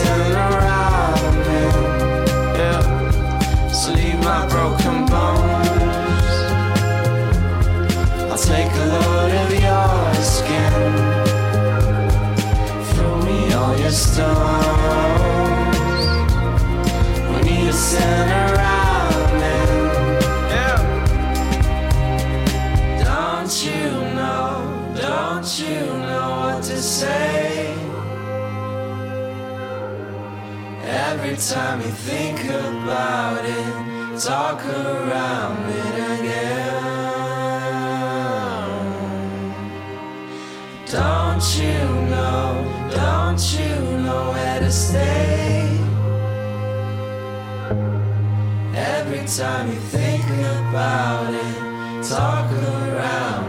necessary time you think about it, talk around it again. Don't you know? Don't you know where to stay? Every time you think about it, talk around.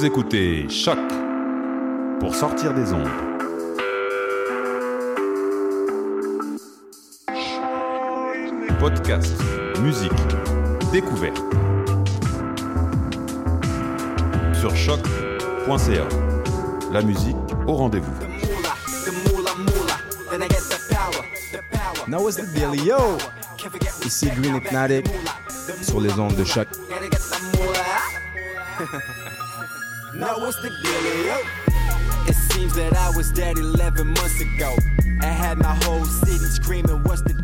Vous écoutez Choc pour sortir des ondes. Podcast, musique, découverte. Sur choc.ca. La musique au rendez-vous. Now what's the deal, yo? Ici Green Hypnotic sur les ondes de choc. Now what's the dealio? It seems that I was dead 11 months ago. I had my whole city screaming, what's the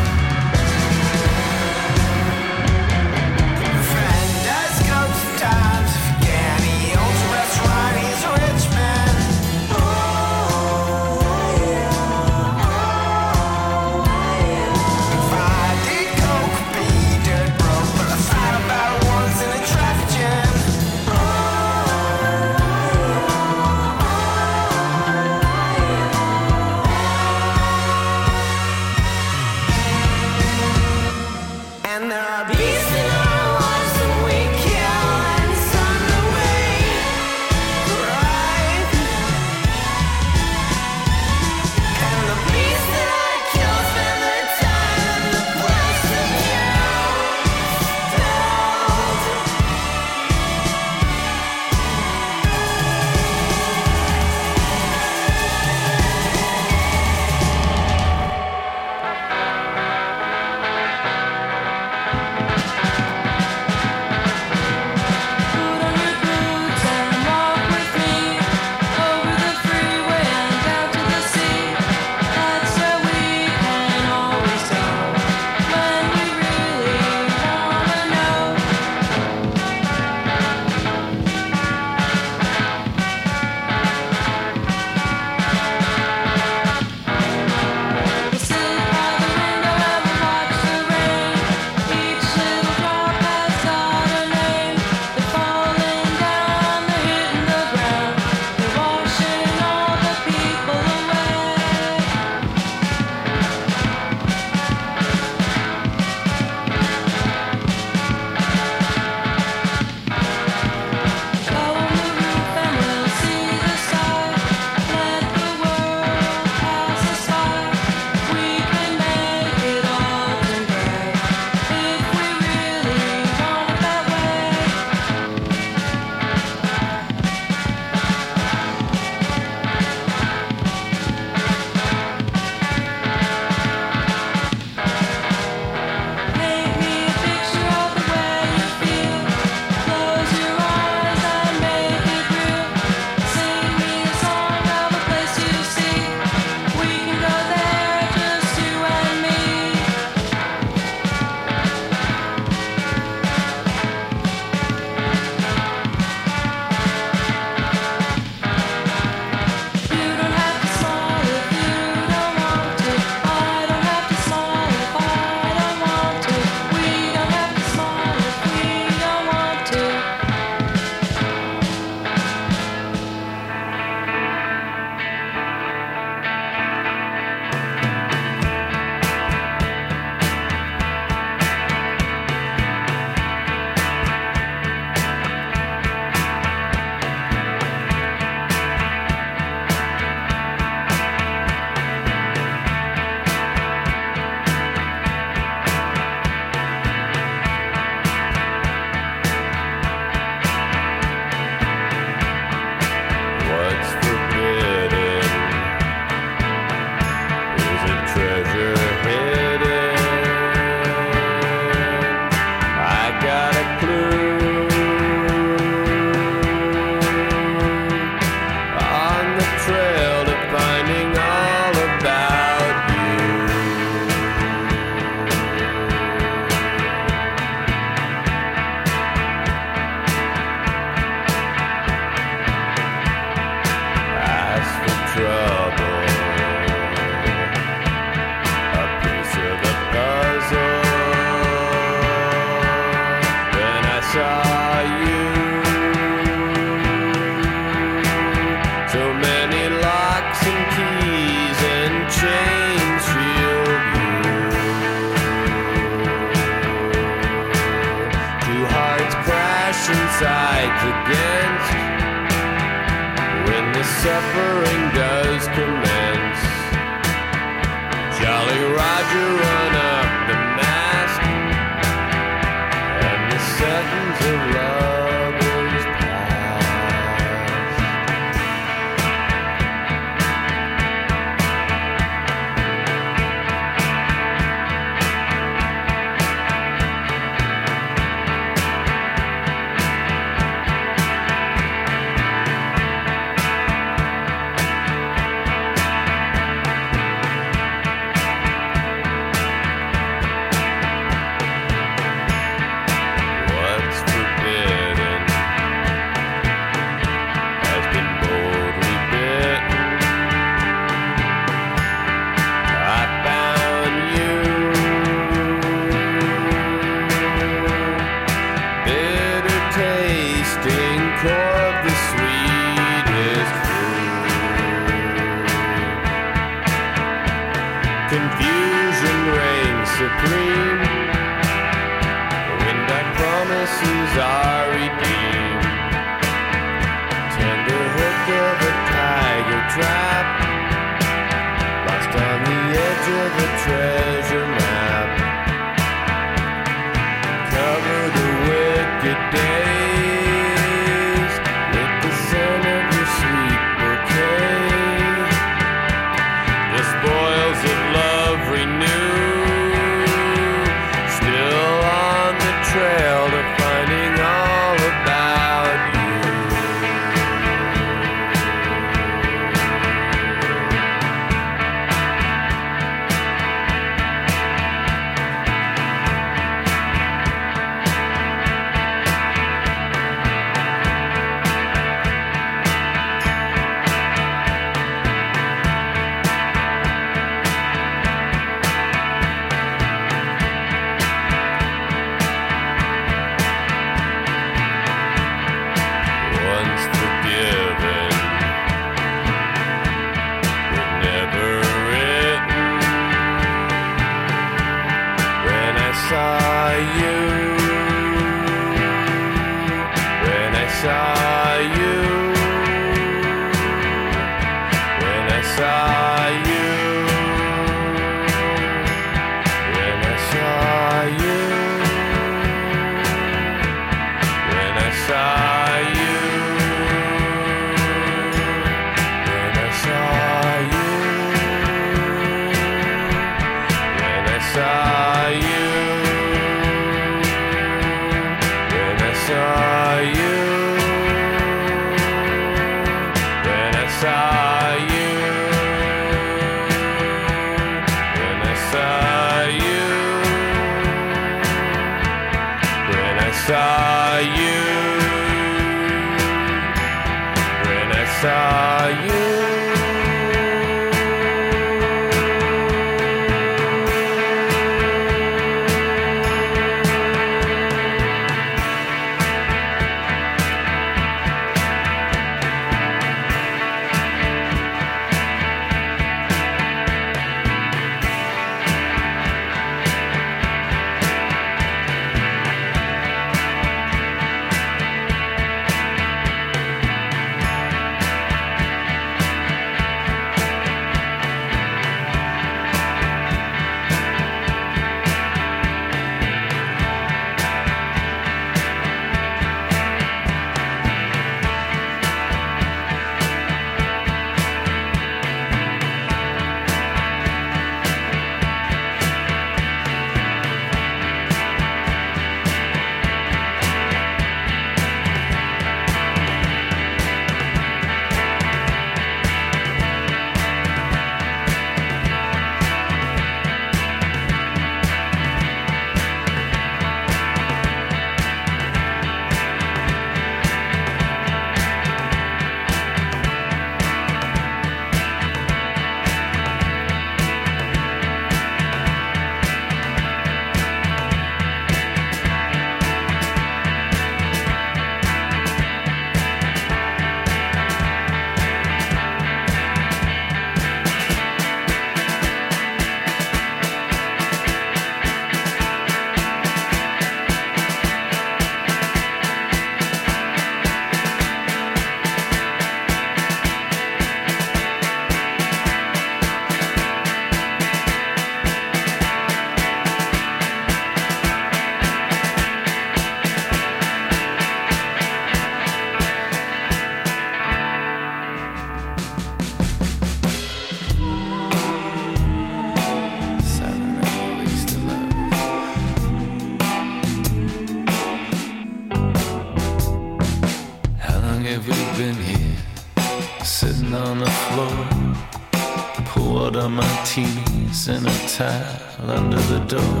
towel under the door.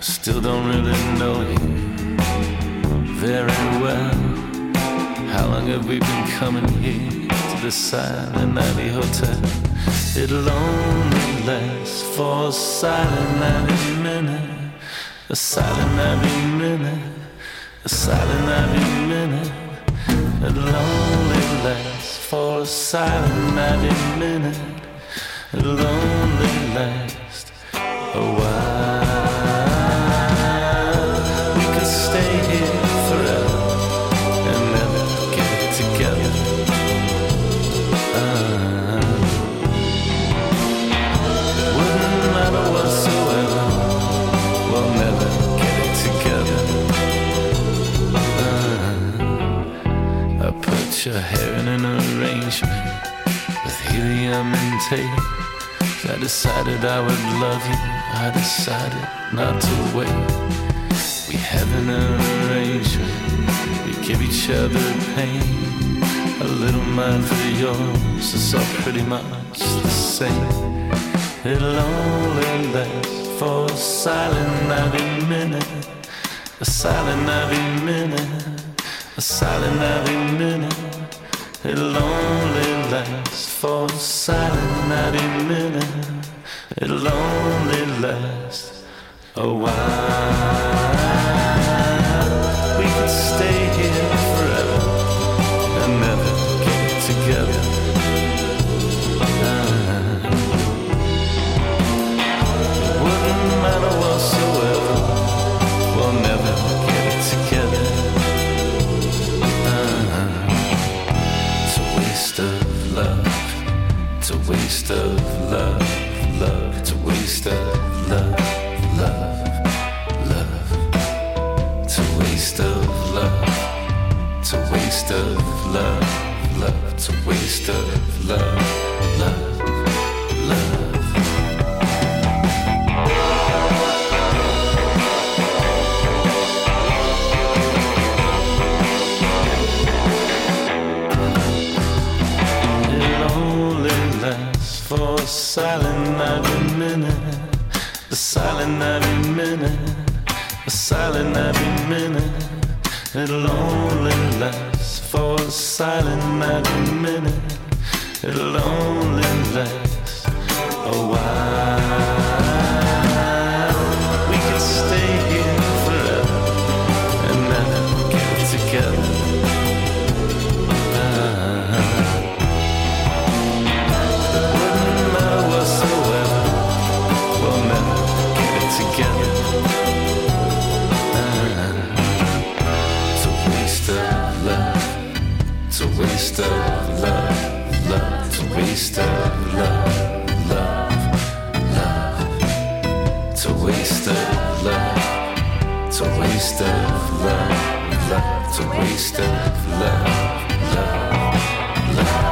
Still don't really know you very well. How long have we been coming here to the Silent Alley Hotel? It'll only last for a silent every minute, a silent every minute, a silent every minute. It'll only last for a silent every minute. It'll only last your hair in an arrangement with helium and tape. I decided I would love you. I decided not to wait. We have an arrangement. We give each other pain. A little mine for yours. It's all pretty much the same. It'll only last for a silent every minute. A silent every minute. A silent every minute. It'll only last for a silent every minute. It'll only last a while. We could stay here forever and never get together. Wouldn't matter whatsoever. We'll never get together. It's a waste of love. It's a waste of. Love. Waste of love. Love. Love. It's a waste of love. It's a waste of love. Love. It's a waste of. Love. Silent every minute, a silent every minute. It'll only last for a silent every minute. It'll only last a while. Of love. Love. It's a waste of love. Love. Love. It's a waste of love. It's a waste of love. Love. It's a waste of love. Love. Love.